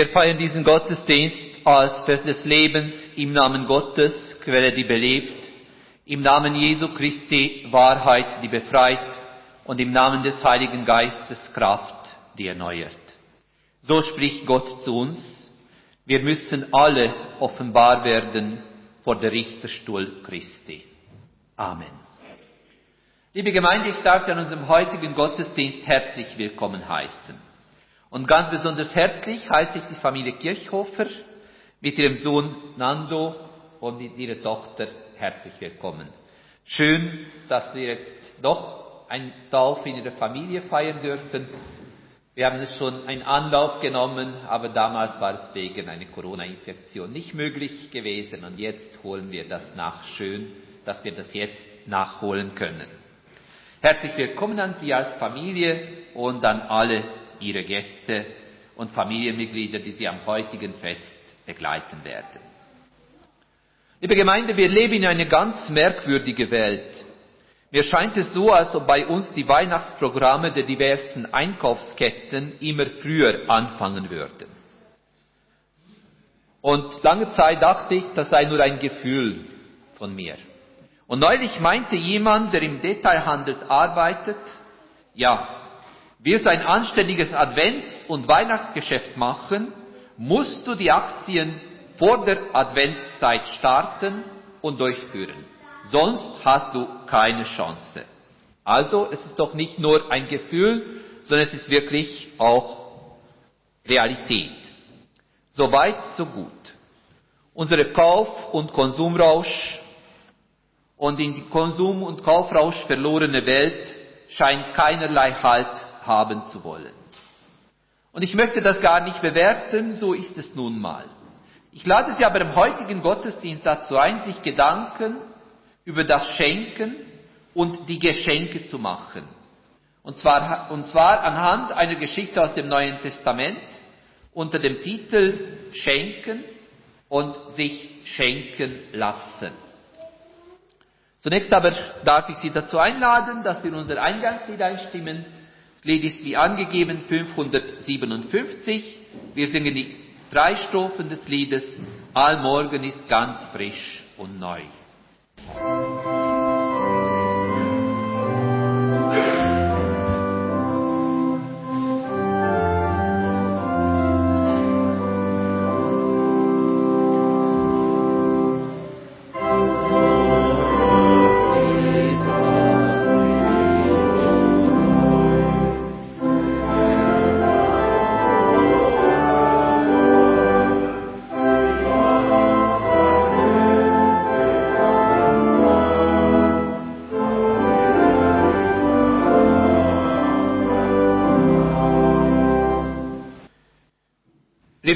Wir feiern diesen Gottesdienst als Fest des Lebens im Namen Gottes, Quelle, die belebt, im Namen Jesu Christi, Wahrheit, die befreit und im Namen des Heiligen Geistes, Kraft, die erneuert. So spricht Gott zu uns. Wir müssen alle offenbar werden vor der Richterstuhl Christi. Amen. Liebe Gemeinde, ich darf Sie an unserem heutigen Gottesdienst herzlich willkommen heißen. Und ganz besonders herzlich heiße ich die Familie Kirchhofer mit ihrem Sohn Nando und mit ihrer Tochter herzlich willkommen. Schön, dass wir jetzt doch ein Tauf in ihrer Familie feiern dürfen. Wir haben es schon einen Anlauf genommen, aber damals war es wegen einer Corona-Infektion nicht möglich gewesen und jetzt holen wir das nach. Schön, dass wir das jetzt nachholen können. Herzlich willkommen an Sie als Familie und an alle Ihre Gäste und Familienmitglieder, die Sie am heutigen Fest begleiten werden. Liebe Gemeinde, wir leben in einer ganz merkwürdigen Welt. Mir scheint es so, als ob bei uns die Weihnachtsprogramme der diversen Einkaufsketten immer früher anfangen würden. Und lange Zeit dachte ich, das sei nur ein Gefühl von mir. Und neulich meinte jemand, der im Detailhandel arbeitet, ja, willst du ein anständiges Advents- und Weihnachtsgeschäft machen, musst du die Aktien vor der Adventszeit starten und durchführen. Sonst hast du keine Chance. Also es ist doch nicht nur ein Gefühl, sondern es ist wirklich auch Realität. Soweit, so gut. Unsere Kauf- und Konsumrausch und in die Konsum- und Kaufrausch verlorene Welt scheint keinerlei Halt haben zu wollen. Und ich möchte das gar nicht bewerten, so ist es nun mal. Ich lade Sie aber im heutigen Gottesdienst dazu ein, sich Gedanken über das Schenken und die Geschenke zu machen. Und zwar, und zwar anhand einer Geschichte aus dem Neuen Testament unter dem Titel Schenken und sich schenken lassen. Zunächst aber darf ich Sie dazu einladen, dass wir unser Eingangslied einstimmen. Das Lied ist wie angegeben 557. Wir singen die drei Strophen des Liedes Allmorgen ist ganz frisch und neu.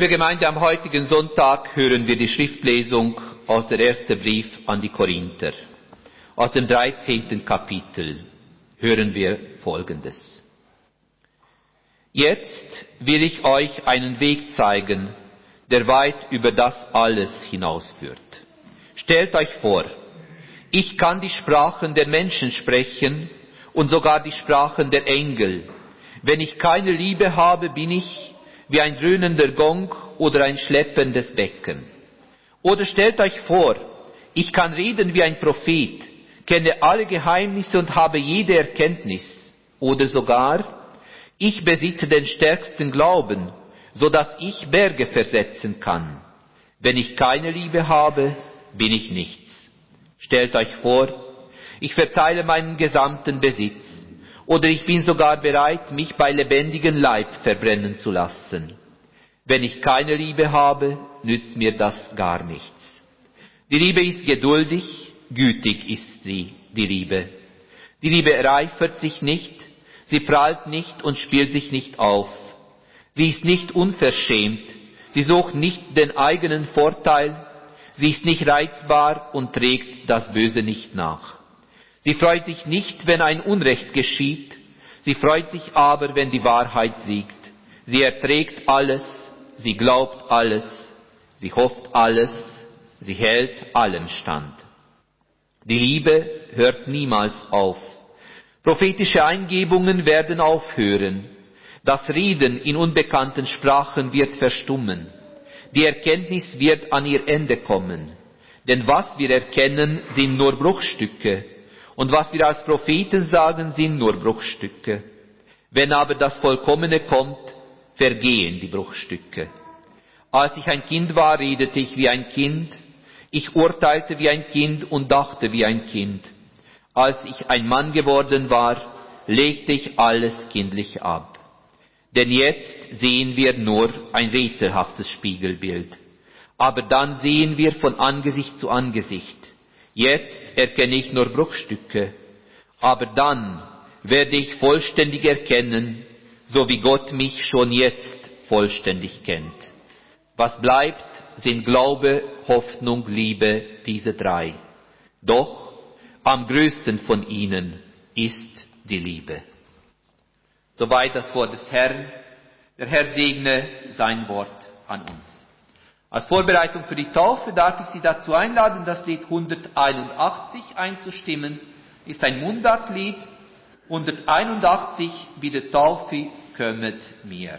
Liebe Gemeinde, am heutigen Sonntag hören wir die Schriftlesung aus der ersten Brief an die Korinther. Aus dem 13. Kapitel hören wir Folgendes. Jetzt will ich euch einen Weg zeigen, der weit über das alles hinausführt. Stellt euch vor, ich kann die Sprachen der Menschen sprechen und sogar die Sprachen der Engel. Wenn ich keine Liebe habe, bin ich wie ein dröhnender Gong oder ein schleppendes Becken. Oder stellt euch vor, ich kann reden wie ein Prophet, kenne alle Geheimnisse und habe jede Erkenntnis. Oder sogar, ich besitze den stärksten Glauben, so dass ich Berge versetzen kann. Wenn ich keine Liebe habe, bin ich nichts. Stellt euch vor, ich verteile meinen gesamten Besitz oder ich bin sogar bereit, mich bei lebendigem Leib verbrennen zu lassen. Wenn ich keine Liebe habe, nützt mir das gar nichts. Die Liebe ist geduldig, gütig ist sie, die Liebe. Die Liebe ereifert sich nicht, sie prahlt nicht und spielt sich nicht auf. Sie ist nicht unverschämt, sie sucht nicht den eigenen Vorteil, sie ist nicht reizbar und trägt das Böse nicht nach. Sie freut sich nicht, wenn ein Unrecht geschieht, sie freut sich aber, wenn die Wahrheit siegt. Sie erträgt alles, sie glaubt alles, sie hofft alles, sie hält allem stand. Die Liebe hört niemals auf. Prophetische Eingebungen werden aufhören. Das Reden in unbekannten Sprachen wird verstummen. Die Erkenntnis wird an ihr Ende kommen. Denn was wir erkennen, sind nur Bruchstücke. Und was wir als Propheten sagen, sind nur Bruchstücke. Wenn aber das Vollkommene kommt, vergehen die Bruchstücke. Als ich ein Kind war, redete ich wie ein Kind, ich urteilte wie ein Kind und dachte wie ein Kind. Als ich ein Mann geworden war, legte ich alles kindlich ab. Denn jetzt sehen wir nur ein rätselhaftes Spiegelbild. Aber dann sehen wir von Angesicht zu Angesicht. Jetzt erkenne ich nur Bruchstücke. Aber dann werde ich vollständig erkennen, so wie Gott mich schon jetzt vollständig kennt. Was bleibt, sind Glaube, Hoffnung, Liebe, diese drei. Doch am größten von ihnen ist die Liebe. Soweit das Wort des Herrn. Der Herr segne sein Wort an uns. Als Vorbereitung für die Taufe darf ich Sie dazu einladen, das Lied 181 einzustimmen. Ist ein Mundartlied. 181, wie der Taufe kommet mir.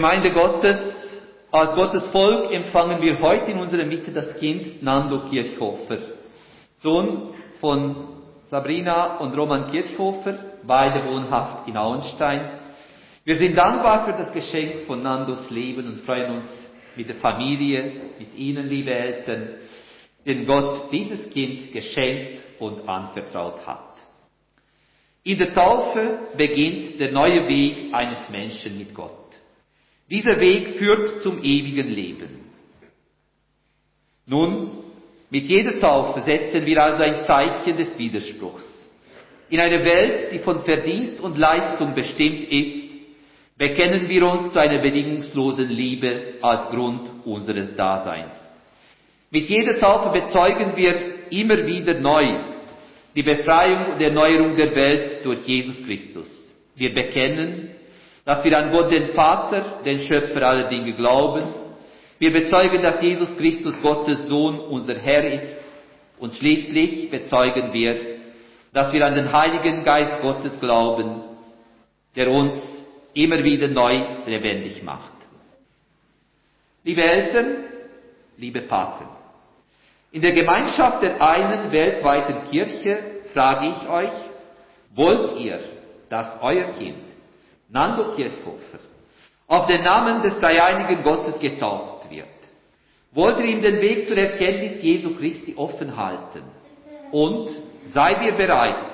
Gemeinde Gottes, als Gottes Volk empfangen wir heute in unserer Mitte das Kind Nando Kirchhofer, Sohn von Sabrina und Roman Kirchhofer, beide wohnhaft in Auenstein. Wir sind dankbar für das Geschenk von Nandos Leben und freuen uns mit der Familie, mit Ihnen, liebe Eltern, den Gott dieses Kind geschenkt und anvertraut hat. In der Taufe beginnt der neue Weg eines Menschen mit Gott. Dieser Weg führt zum ewigen Leben. Nun, mit jeder Taufe setzen wir also ein Zeichen des Widerspruchs. In einer Welt, die von Verdienst und Leistung bestimmt ist, bekennen wir uns zu einer bedingungslosen Liebe als Grund unseres Daseins. Mit jeder Taufe bezeugen wir immer wieder neu die Befreiung und Erneuerung der Welt durch Jesus Christus. Wir bekennen, dass wir an Gott den Vater, den Schöpfer aller Dinge glauben. Wir bezeugen, dass Jesus Christus Gottes Sohn unser Herr ist. Und schließlich bezeugen wir, dass wir an den Heiligen Geist Gottes glauben, der uns immer wieder neu lebendig macht. Liebe Eltern, liebe Paten, in der Gemeinschaft der einen weltweiten Kirche frage ich euch, wollt ihr, dass euer Kind Nando Kirchhofer, auf den Namen des dreieinigen Gottes getauft wird, wollt ihr ihm den Weg zur Erkenntnis Jesu Christi offen halten und seid ihr bereit,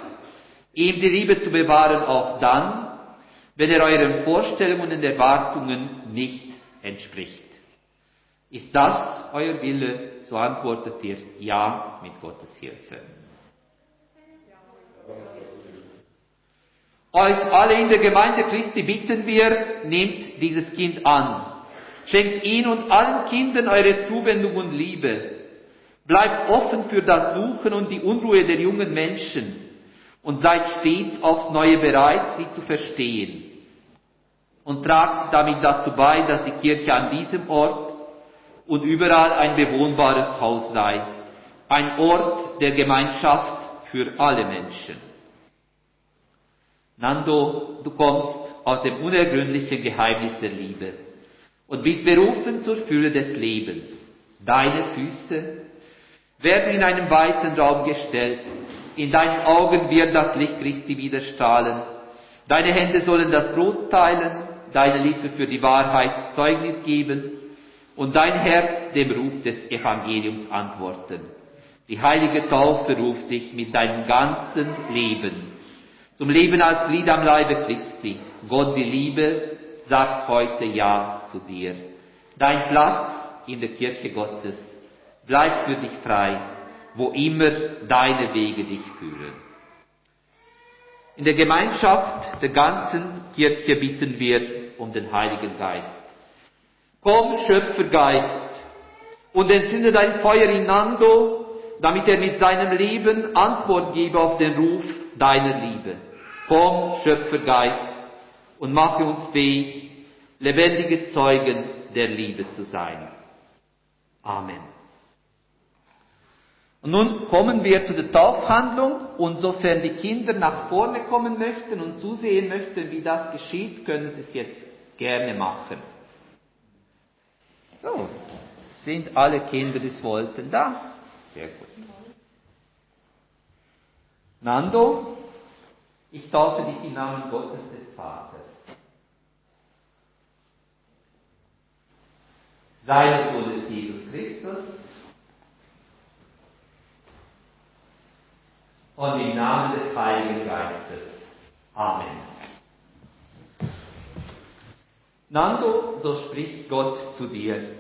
ihm die Liebe zu bewahren, auch dann, wenn er euren Vorstellungen und Erwartungen nicht entspricht. Ist das euer Wille? So antwortet ihr Ja mit Gottes Hilfe. Euch alle in der Gemeinde Christi bitten wir, nehmt dieses Kind an. Schenkt ihn und allen Kindern eure Zuwendung und Liebe. Bleibt offen für das Suchen und die Unruhe der jungen Menschen und seid stets aufs Neue bereit, sie zu verstehen. Und tragt damit dazu bei, dass die Kirche an diesem Ort und überall ein bewohnbares Haus sei. Ein Ort der Gemeinschaft für alle Menschen. Nando, du kommst aus dem unergründlichen Geheimnis der Liebe und bist berufen zur Fülle des Lebens. Deine Füße werden in einen weiten Raum gestellt. In deinen Augen wird das Licht Christi wieder strahlen. Deine Hände sollen das Brot teilen, deine Lippe für die Wahrheit Zeugnis geben und dein Herz dem Ruf des Evangeliums antworten. Die heilige Taufe ruft dich mit deinem ganzen Leben zum Leben als Glied am Leibe Christi. Gott die Liebe sagt heute Ja zu dir. Dein Platz in der Kirche Gottes bleibt für dich frei, wo immer deine Wege dich führen. In der Gemeinschaft der ganzen Kirche bitten wir um den Heiligen Geist. Komm, Schöpfergeist, und entzünde dein Feuer in Nando, damit er mit seinem Leben Antwort gebe auf den Ruf deiner Liebe. Komm, Schöpfergeist, und mache uns fähig, lebendige Zeugen der Liebe zu sein. Amen. Und nun kommen wir zu der Taufhandlung und sofern die Kinder nach vorne kommen möchten und zusehen möchten, wie das geschieht, können sie es jetzt gerne machen. So, sind alle Kinder, die es wollten, da? Sehr gut. Nando, ich taufe dich im Namen Gottes des Vaters. Seines Sohnes Jesus Christus und im Namen des Heiligen Geistes. Amen. Nando, so spricht Gott zu dir.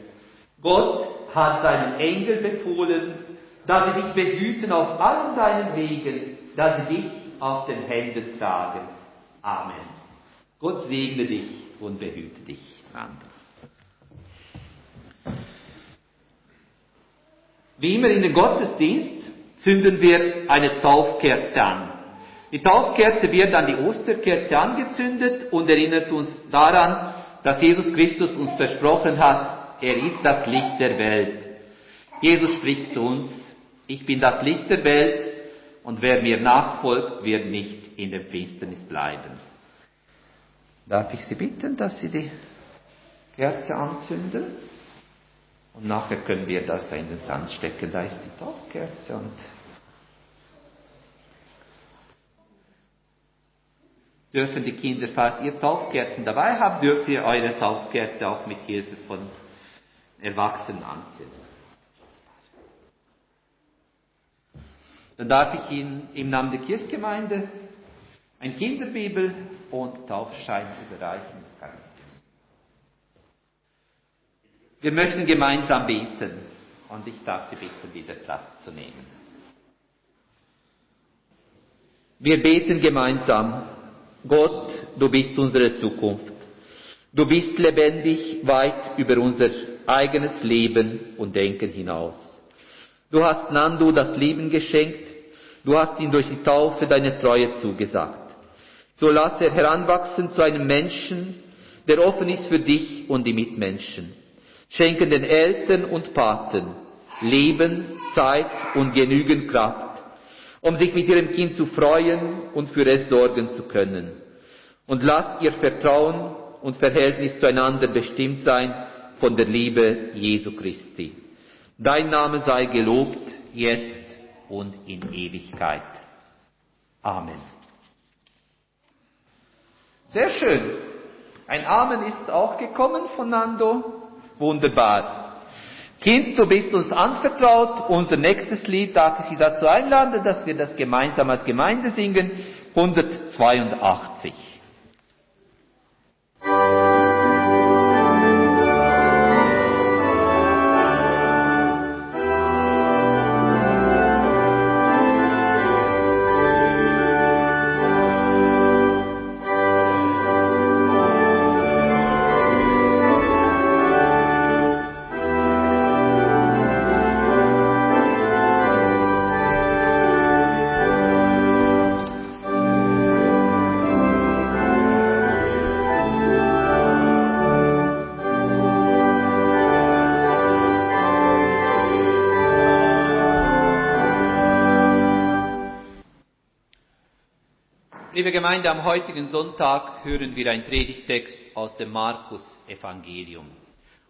Gott hat seinen Engel befohlen, dass sie dich behüten auf allen deinen Wegen, dass sie dich auf den Händen tragen. Amen. Gott segne dich und behüte dich. Nando. Wie immer in den Gottesdienst zünden wir eine Taufkerze an. Die Taufkerze wird an die Osterkerze angezündet und erinnert uns daran, dass Jesus Christus uns versprochen hat, er ist das Licht der Welt. Jesus spricht zu uns, ich bin das Licht der Welt und wer mir nachfolgt, wird nicht in der Finsternis bleiben. Darf ich Sie bitten, dass Sie die Kerze anzünden? Und nachher können wir das da in den Sand stecken. Da ist die Taufkerze und dürfen die Kinder, falls ihr Taufkerzen dabei habt, dürft ihr eure Taufkerze auch mit Hilfe von Erwachsenen anzünden. Dann darf ich Ihnen im Namen der Kirchgemeinde ein Kinderbibel und Taufschein überreichen. Wir möchten gemeinsam beten und ich darf Sie bitten, wieder Platz zu nehmen. Wir beten gemeinsam. Gott, du bist unsere Zukunft. Du bist lebendig weit über unser eigenes Leben und Denken hinaus. Du hast Nandu das Leben geschenkt. Du hast ihm durch die Taufe deine Treue zugesagt. So lass er heranwachsen zu einem Menschen, der offen ist für dich und die Mitmenschen schenken den Eltern und Paten Leben, Zeit und genügend Kraft, um sich mit ihrem Kind zu freuen und für es sorgen zu können. Und lasst ihr Vertrauen und Verhältnis zueinander bestimmt sein von der Liebe Jesu Christi. Dein Name sei gelobt, jetzt und in Ewigkeit. Amen. Sehr schön. Ein Amen ist auch gekommen von Nando. Wunderbar. Kind, du bist uns anvertraut. Unser nächstes Lied darf ich Sie dazu einladen, dass wir das gemeinsam als Gemeinde singen. 182. Liebe Gemeinde, am heutigen Sonntag hören wir einen Predigtext aus dem Markus-Evangelium.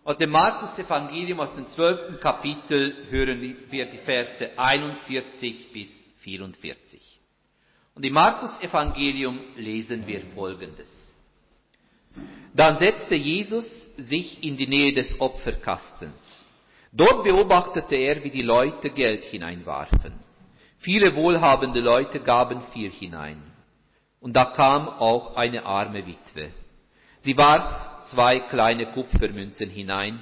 Aus dem Markus-Evangelium, aus dem zwölften Kapitel, hören wir die Verse 41 bis 44. Und im Markus-Evangelium lesen wir Folgendes. Dann setzte Jesus sich in die Nähe des Opferkastens. Dort beobachtete er, wie die Leute Geld hineinwarfen. Viele wohlhabende Leute gaben viel hinein. Und da kam auch eine arme Witwe. Sie warf zwei kleine Kupfermünzen hinein.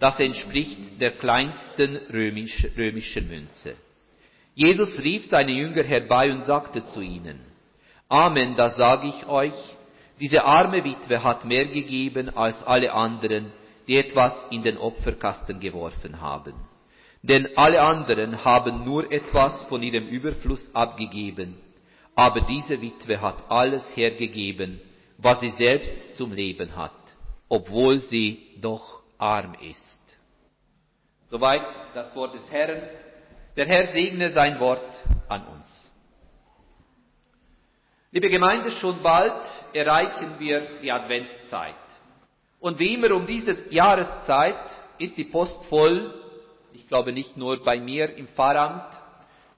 Das entspricht der kleinsten römisch, römischen Münze. Jesus rief seine Jünger herbei und sagte zu ihnen, Amen, da sage ich euch, diese arme Witwe hat mehr gegeben als alle anderen, die etwas in den Opferkasten geworfen haben. Denn alle anderen haben nur etwas von ihrem Überfluss abgegeben, aber diese Witwe hat alles hergegeben, was sie selbst zum Leben hat, obwohl sie doch arm ist. Soweit das Wort des Herrn. Der Herr segne sein Wort an uns. Liebe Gemeinde, schon bald erreichen wir die Adventszeit. Und wie immer um diese Jahreszeit ist die Post voll, ich glaube nicht nur bei mir im Pfarramt,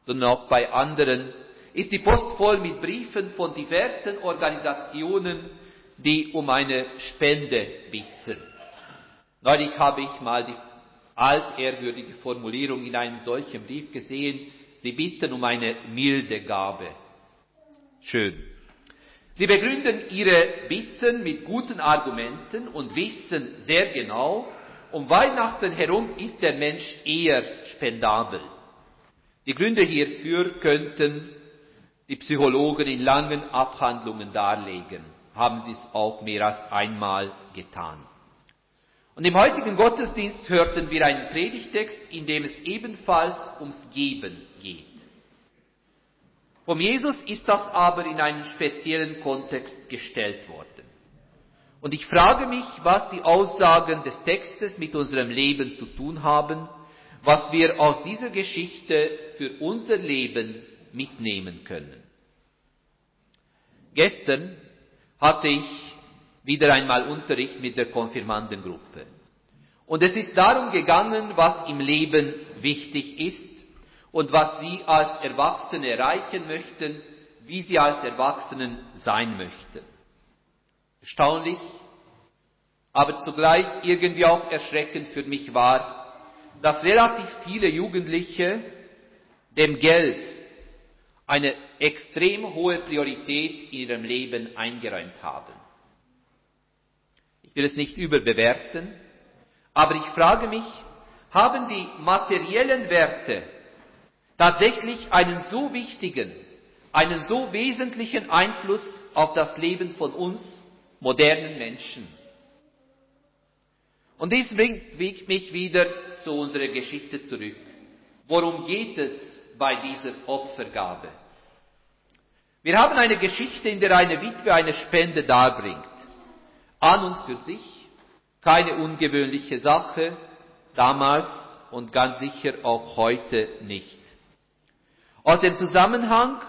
sondern auch bei anderen, ist die Post voll mit Briefen von diversen Organisationen, die um eine Spende bitten. Neulich habe ich mal die altehrwürdige Formulierung in einem solchen Brief gesehen, sie bitten um eine milde Gabe. Schön. Sie begründen ihre Bitten mit guten Argumenten und wissen sehr genau, um Weihnachten herum ist der Mensch eher spendabel. Die Gründe hierfür könnten die Psychologen in langen Abhandlungen darlegen, haben sie es auch mehr als einmal getan. Und im heutigen Gottesdienst hörten wir einen Predigtext, in dem es ebenfalls ums Geben geht. Vom Jesus ist das aber in einen speziellen Kontext gestellt worden. Und ich frage mich, was die Aussagen des Textes mit unserem Leben zu tun haben, was wir aus dieser Geschichte für unser Leben mitnehmen können. Gestern hatte ich wieder einmal Unterricht mit der Konfirmandengruppe. Und es ist darum gegangen, was im Leben wichtig ist und was sie als Erwachsene erreichen möchten, wie sie als Erwachsenen sein möchten. Erstaunlich, aber zugleich irgendwie auch erschreckend für mich war, dass relativ viele Jugendliche dem Geld eine extrem hohe Priorität in ihrem Leben eingeräumt haben. Ich will es nicht überbewerten, aber ich frage mich, haben die materiellen Werte tatsächlich einen so wichtigen, einen so wesentlichen Einfluss auf das Leben von uns modernen Menschen? Und dies bringt mich wieder zu unserer Geschichte zurück. Worum geht es bei dieser Opfergabe? Wir haben eine Geschichte, in der eine Witwe eine Spende darbringt an und für sich keine ungewöhnliche Sache, damals und ganz sicher auch heute nicht. Aus dem Zusammenhang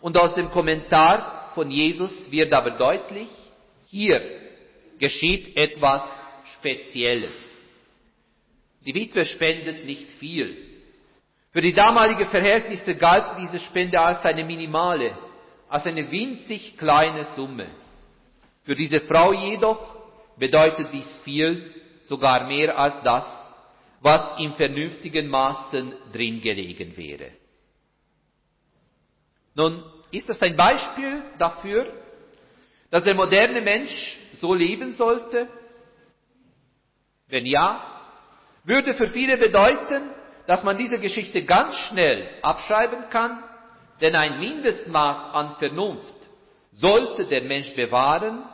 und aus dem Kommentar von Jesus wird aber deutlich, hier geschieht etwas Spezielles. Die Witwe spendet nicht viel. Für die damalige Verhältnisse galt diese Spende als eine minimale, als eine winzig kleine Summe. Für diese Frau jedoch bedeutet dies viel, sogar mehr als das, was im vernünftigen Maßen drin gelegen wäre. Nun, ist das ein Beispiel dafür, dass der moderne Mensch so leben sollte? Wenn ja, würde für viele bedeuten, dass man diese Geschichte ganz schnell abschreiben kann, denn ein Mindestmaß an Vernunft sollte der Mensch bewahren,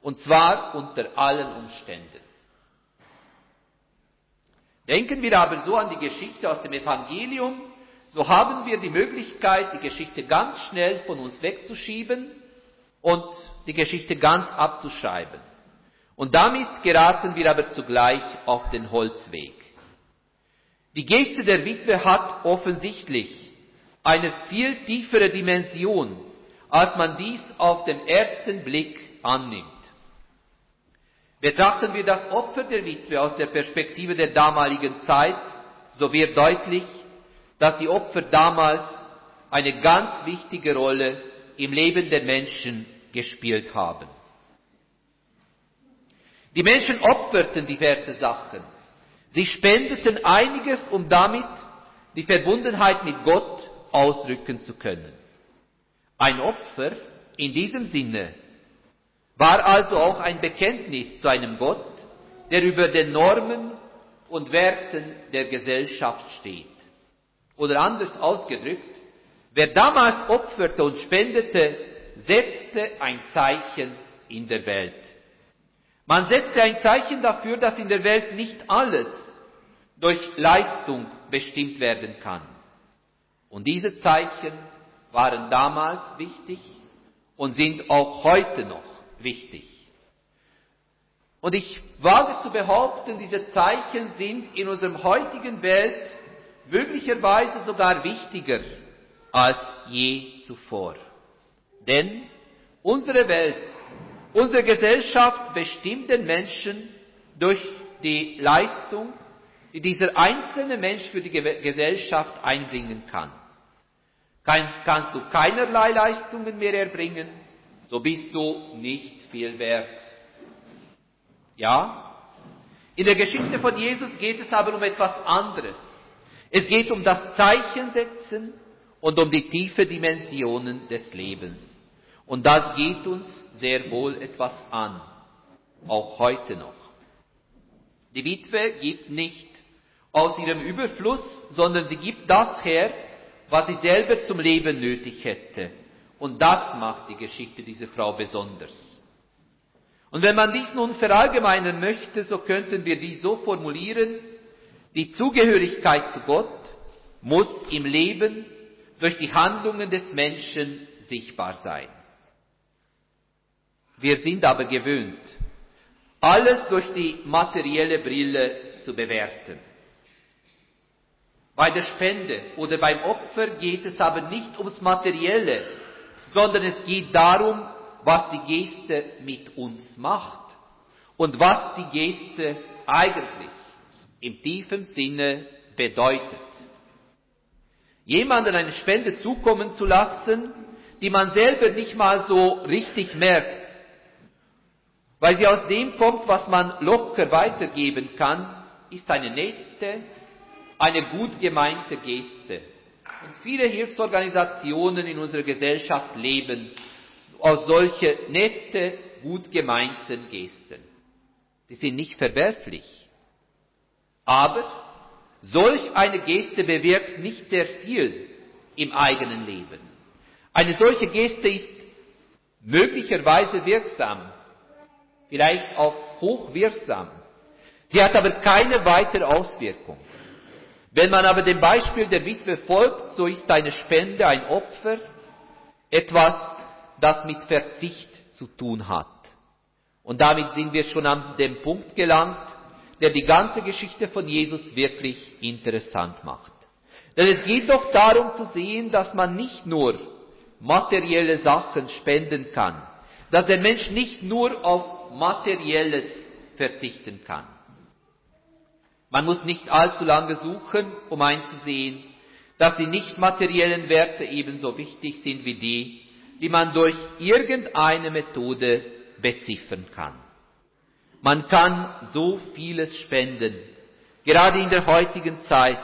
und zwar unter allen Umständen. Denken wir aber so an die Geschichte aus dem Evangelium, so haben wir die Möglichkeit, die Geschichte ganz schnell von uns wegzuschieben und die Geschichte ganz abzuschreiben. Und damit geraten wir aber zugleich auf den Holzweg. Die Geste der Witwe hat offensichtlich eine viel tiefere Dimension, als man dies auf den ersten Blick annimmt. Betrachten wir das Opfer der Witwe aus der Perspektive der damaligen Zeit, so wird deutlich, dass die Opfer damals eine ganz wichtige Rolle im Leben der Menschen gespielt haben. Die Menschen opferten diverse Sachen. Sie spendeten einiges, um damit die Verbundenheit mit Gott ausdrücken zu können. Ein Opfer in diesem Sinne war also auch ein Bekenntnis zu einem Gott, der über den Normen und Werten der Gesellschaft steht. Oder anders ausgedrückt, wer damals opferte und spendete, setzte ein Zeichen in der Welt. Man setzte ein Zeichen dafür, dass in der Welt nicht alles durch Leistung bestimmt werden kann. Und diese Zeichen waren damals wichtig und sind auch heute noch wichtig. Und ich wage zu behaupten, diese Zeichen sind in unserer heutigen Welt möglicherweise sogar wichtiger als je zuvor. Denn unsere Welt, unsere Gesellschaft bestimmt den Menschen durch die Leistung, die dieser einzelne Mensch für die Gesellschaft einbringen kann. Kannst du keinerlei Leistungen mehr erbringen, so bist du nicht viel wert. Ja? In der Geschichte von Jesus geht es aber um etwas anderes. Es geht um das Zeichensetzen und um die tiefe Dimensionen des Lebens. Und das geht uns sehr wohl etwas an, auch heute noch. Die Witwe gibt nicht aus ihrem Überfluss, sondern sie gibt das her, was sie selber zum Leben nötig hätte. Und das macht die Geschichte dieser Frau besonders. Und wenn man dies nun verallgemeinern möchte, so könnten wir dies so formulieren, die Zugehörigkeit zu Gott muss im Leben durch die Handlungen des Menschen sichtbar sein. Wir sind aber gewöhnt, alles durch die materielle Brille zu bewerten. Bei der Spende oder beim Opfer geht es aber nicht ums Materielle, sondern es geht darum, was die Geste mit uns macht und was die Geste eigentlich im tiefen Sinne bedeutet. Jemanden eine Spende zukommen zu lassen, die man selber nicht mal so richtig merkt, weil sie aus dem kommt, was man locker weitergeben kann, ist eine nette, eine gut gemeinte Geste. Und viele Hilfsorganisationen in unserer Gesellschaft leben aus solche nette, gut gemeinten Gesten. Die sind nicht verwerflich. Aber solch eine Geste bewirkt nicht sehr viel im eigenen Leben. Eine solche Geste ist möglicherweise wirksam, vielleicht auch hochwirksam. Sie hat aber keine weitere Auswirkung. Wenn man aber dem Beispiel der Witwe folgt, so ist eine Spende, ein Opfer, etwas, das mit Verzicht zu tun hat. Und damit sind wir schon an dem Punkt gelangt, der die ganze Geschichte von Jesus wirklich interessant macht. Denn es geht doch darum zu sehen, dass man nicht nur materielle Sachen spenden kann, dass der Mensch nicht nur auf materielles verzichten kann. Man muss nicht allzu lange suchen, um einzusehen, dass die nicht materiellen Werte ebenso wichtig sind wie die, die man durch irgendeine Methode beziffern kann. Man kann so vieles spenden, gerade in der heutigen Zeit.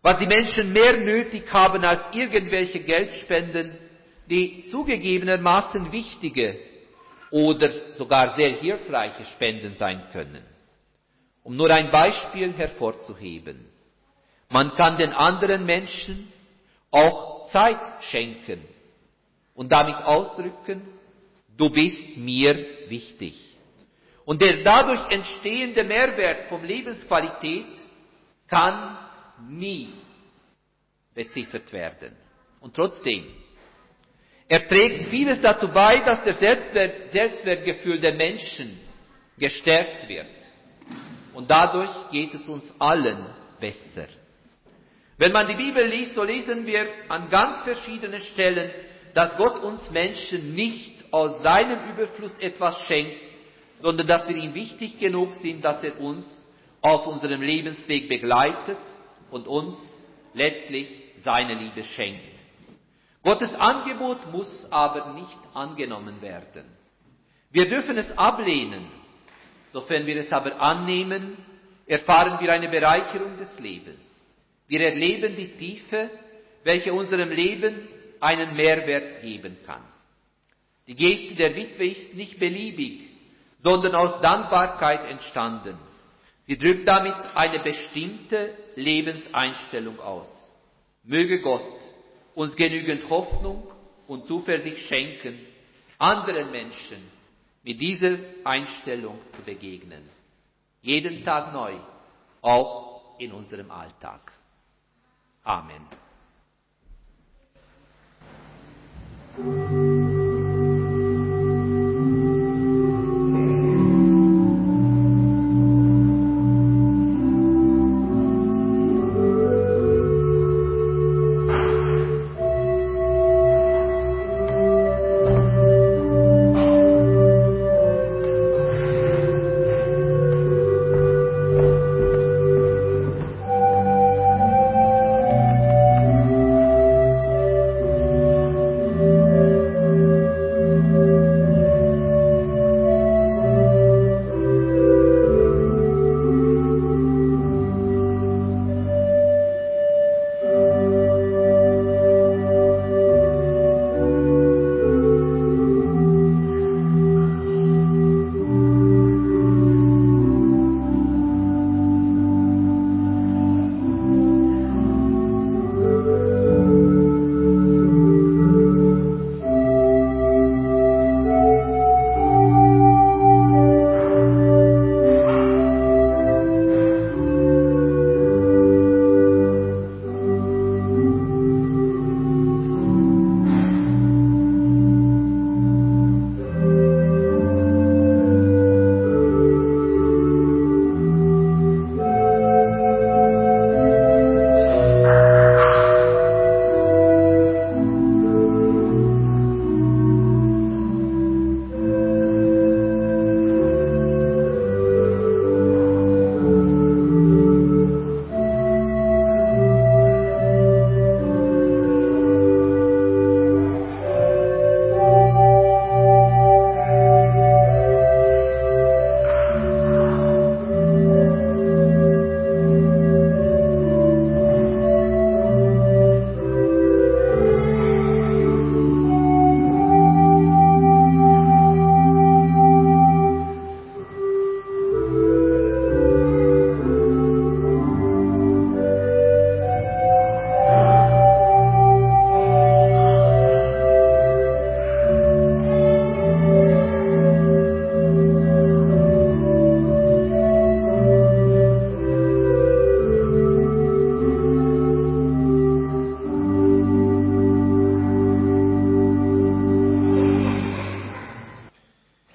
Was die Menschen mehr nötig haben als irgendwelche Geldspenden, die zugegebenermaßen wichtige oder sogar sehr hilfreiche Spenden sein können. Um nur ein Beispiel hervorzuheben. Man kann den anderen Menschen auch Zeit schenken und damit ausdrücken, du bist mir wichtig. Und der dadurch entstehende Mehrwert vom Lebensqualität kann nie beziffert werden. Und trotzdem, er trägt vieles dazu bei, dass der Selbstwert, Selbstwertgefühl der Menschen gestärkt wird. Und dadurch geht es uns allen besser. Wenn man die Bibel liest, so lesen wir an ganz verschiedenen Stellen, dass Gott uns Menschen nicht aus seinem Überfluss etwas schenkt, sondern dass wir ihm wichtig genug sind, dass er uns auf unserem Lebensweg begleitet und uns letztlich seine Liebe schenkt. Gottes Angebot muss aber nicht angenommen werden. Wir dürfen es ablehnen, Sofern wir es aber annehmen, erfahren wir eine Bereicherung des Lebens. Wir erleben die Tiefe, welche unserem Leben einen Mehrwert geben kann. Die Geste der Witwe ist nicht beliebig, sondern aus Dankbarkeit entstanden. Sie drückt damit eine bestimmte Lebenseinstellung aus. Möge Gott uns genügend Hoffnung und Zuversicht schenken, anderen Menschen mit dieser Einstellung zu begegnen. Jeden Tag neu, auch in unserem Alltag. Amen.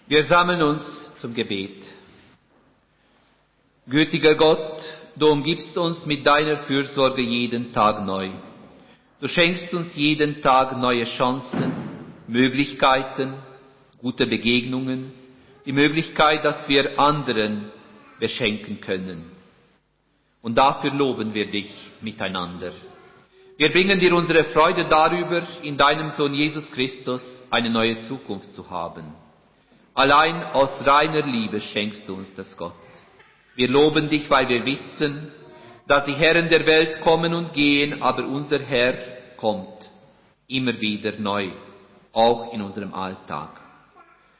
Wir sammeln uns zum Gebet. Gütiger Gott, du umgibst uns mit deiner Fürsorge jeden Tag neu. Du schenkst uns jeden Tag neue Chancen, Möglichkeiten, gute Begegnungen, die Möglichkeit, dass wir anderen beschenken können. Und dafür loben wir dich miteinander. Wir bringen dir unsere Freude darüber, in deinem Sohn Jesus Christus eine neue Zukunft zu haben. Allein aus reiner Liebe schenkst du uns das Gott. Wir loben dich, weil wir wissen, dass die Herren der Welt kommen und gehen, aber unser Herr kommt immer wieder neu, auch in unserem Alltag.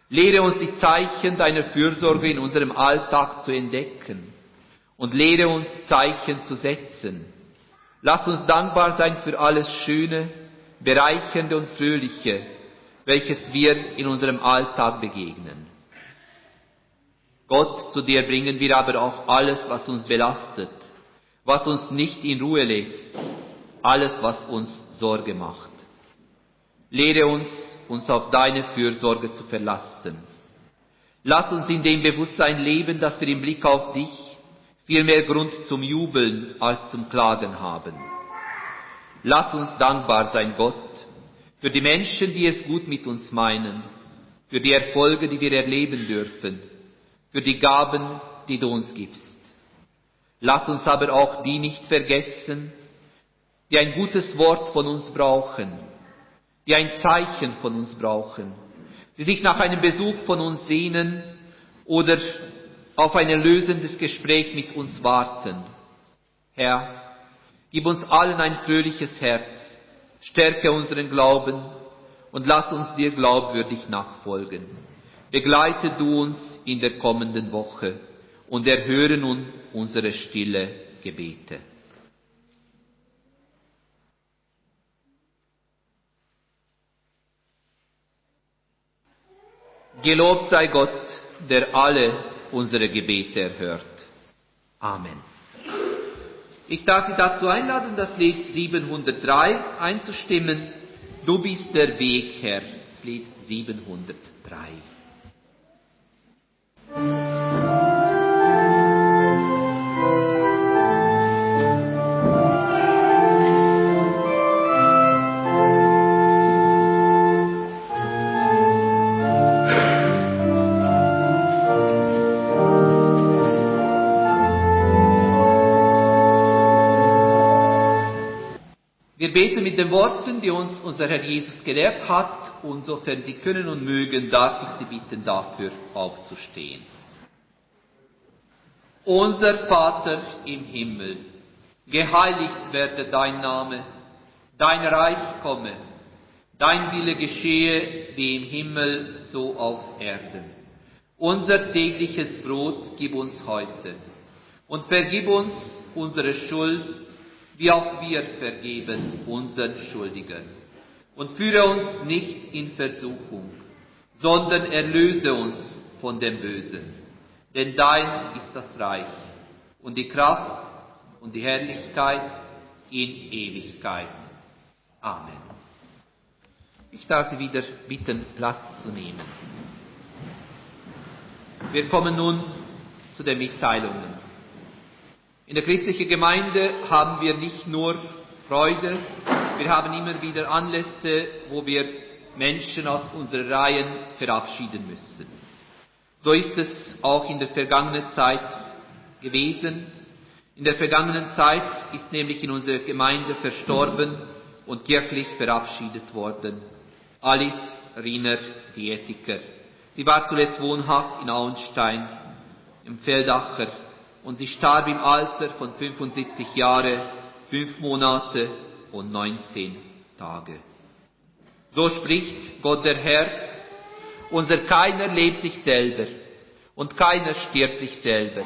Lehre uns die Zeichen deiner Fürsorge in unserem Alltag zu entdecken und lehre uns Zeichen zu setzen. Lass uns dankbar sein für alles Schöne, Bereichernde und Fröhliche, welches wir in unserem Alltag begegnen. Gott, zu dir bringen wir aber auch alles, was uns belastet, was uns nicht in Ruhe lässt, alles, was uns Sorge macht. Lehre uns, uns auf deine Fürsorge zu verlassen. Lass uns in dem Bewusstsein leben, dass wir im Blick auf dich viel mehr Grund zum Jubeln als zum Klagen haben. Lass uns dankbar sein, Gott, für die Menschen, die es gut mit uns meinen, für die Erfolge, die wir erleben dürfen, für die Gaben, die du uns gibst. Lass uns aber auch die nicht vergessen, die ein gutes Wort von uns brauchen, die ein Zeichen von uns brauchen, die sich nach einem Besuch von uns sehnen oder auf ein erlösendes Gespräch mit uns warten. Herr, gib uns allen ein fröhliches Herz, stärke unseren Glauben und lass uns dir glaubwürdig nachfolgen. Begleite du uns in der kommenden Woche und erhöre nun unsere stille Gebete. Gelobt sei Gott, der alle unsere Gebete erhört. Amen. Ich darf Sie dazu einladen, das Lied 703 einzustimmen. Du bist der Weg, Herr. Das Lied 703. Wir beten mit den Worten, die uns unser Herr Jesus gelehrt hat, und sofern Sie können und mögen, darf ich Sie bitten, dafür aufzustehen. Unser Vater im Himmel, geheiligt werde dein Name, dein Reich komme, dein Wille geschehe wie im Himmel so auf Erden. Unser tägliches Brot gib uns heute und vergib uns unsere Schuld, wie auch wir vergeben unseren Schuldigen. Und führe uns nicht in Versuchung, sondern erlöse uns von dem Bösen. Denn dein ist das Reich und die Kraft und die Herrlichkeit in Ewigkeit. Amen. Ich darf Sie wieder bitten, Platz zu nehmen. Wir kommen nun zu den Mitteilungen. In der christlichen Gemeinde haben wir nicht nur Freude, wir haben immer wieder Anlässe, wo wir Menschen aus unseren Reihen verabschieden müssen. So ist es auch in der vergangenen Zeit gewesen. In der vergangenen Zeit ist nämlich in unserer Gemeinde verstorben und kirchlich verabschiedet worden. Alice Riener, Dietiker. Sie war zuletzt wohnhaft in Auenstein, im Feldacher und sie starb im Alter von 75 Jahre, 5 Monate und 19 Tage. So spricht Gott der Herr, unser keiner lebt sich selber und keiner stirbt sich selber.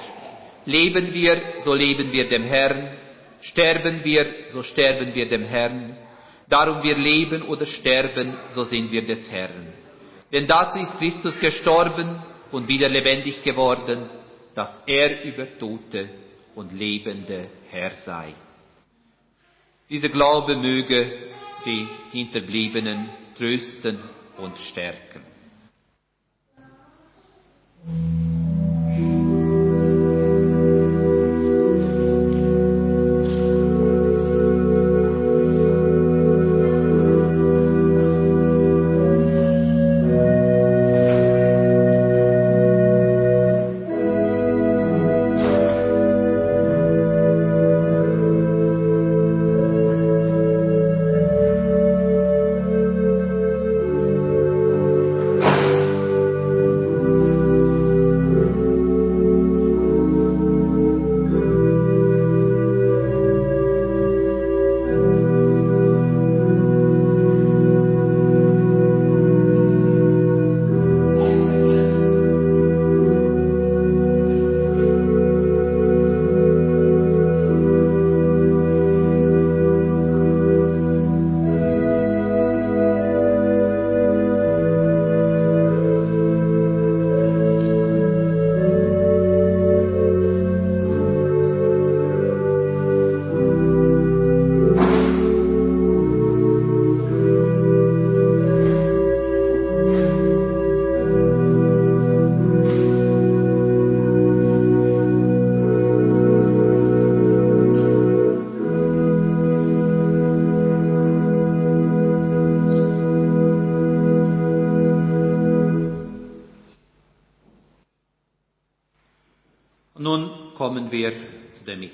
Leben wir, so leben wir dem Herrn, sterben wir, so sterben wir dem Herrn. Darum wir leben oder sterben, so sind wir des Herrn. Denn dazu ist Christus gestorben und wieder lebendig geworden, dass er über Tote und Lebende Herr sei. Dieser Glaube möge die Hinterbliebenen trösten und stärken.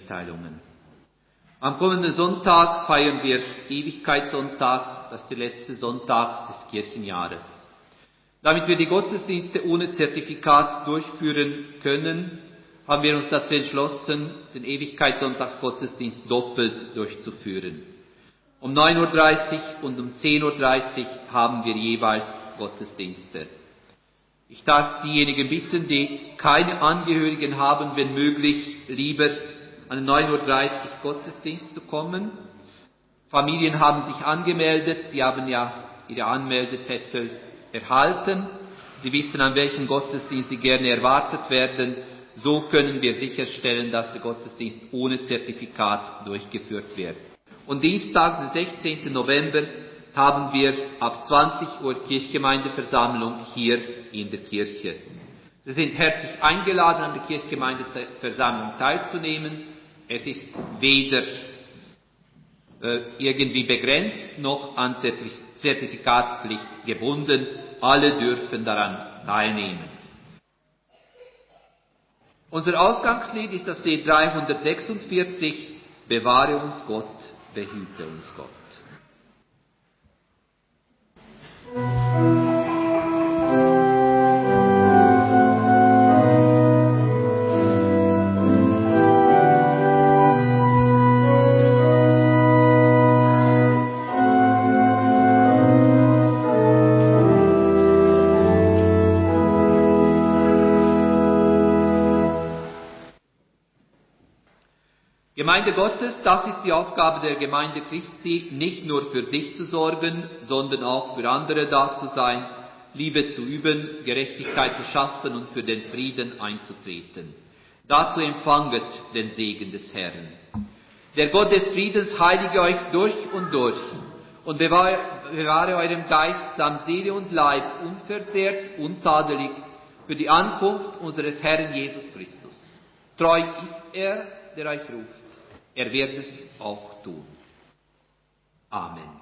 Mitteilungen. Am kommenden Sonntag feiern wir Ewigkeitssonntag, das ist der letzte Sonntag des Kirchenjahres. Damit wir die Gottesdienste ohne Zertifikat durchführen können, haben wir uns dazu entschlossen, den Ewigkeitssonntagsgottesdienst doppelt durchzuführen. Um 9.30 Uhr und um 10.30 Uhr haben wir jeweils Gottesdienste. Ich darf diejenigen bitten, die keine Angehörigen haben, wenn möglich, lieber an 9.30 Uhr Gottesdienst zu kommen. Familien haben sich angemeldet, die haben ja ihre Anmeldezettel erhalten. Sie wissen, an welchem Gottesdienst sie gerne erwartet werden. So können wir sicherstellen, dass der Gottesdienst ohne Zertifikat durchgeführt wird. Und Dienstag, den 16. November, haben wir ab 20 Uhr Kirchgemeindeversammlung hier in der Kirche. Sie sind herzlich eingeladen, an der Kirchgemeindeversammlung teilzunehmen. Es ist weder äh, irgendwie begrenzt noch an Zertifikatspflicht gebunden. Alle dürfen daran teilnehmen. Unser Ausgangslied ist das Lied 346, Bewahre uns Gott, behüte uns Gott. Gemeinde Gottes, das ist die Aufgabe der Gemeinde Christi, nicht nur für sich zu sorgen, sondern auch für andere da zu sein, Liebe zu üben, Gerechtigkeit zu schaffen und für den Frieden einzutreten. Dazu empfanget den Segen des Herrn. Der Gott des Friedens heilige euch durch und durch und bewahre, bewahre eurem Geist samt Seele und Leib unversehrt, untadelig für die Ankunft unseres Herrn Jesus Christus. Treu ist er, der euch ruft. Er wird es auch tun. Amen.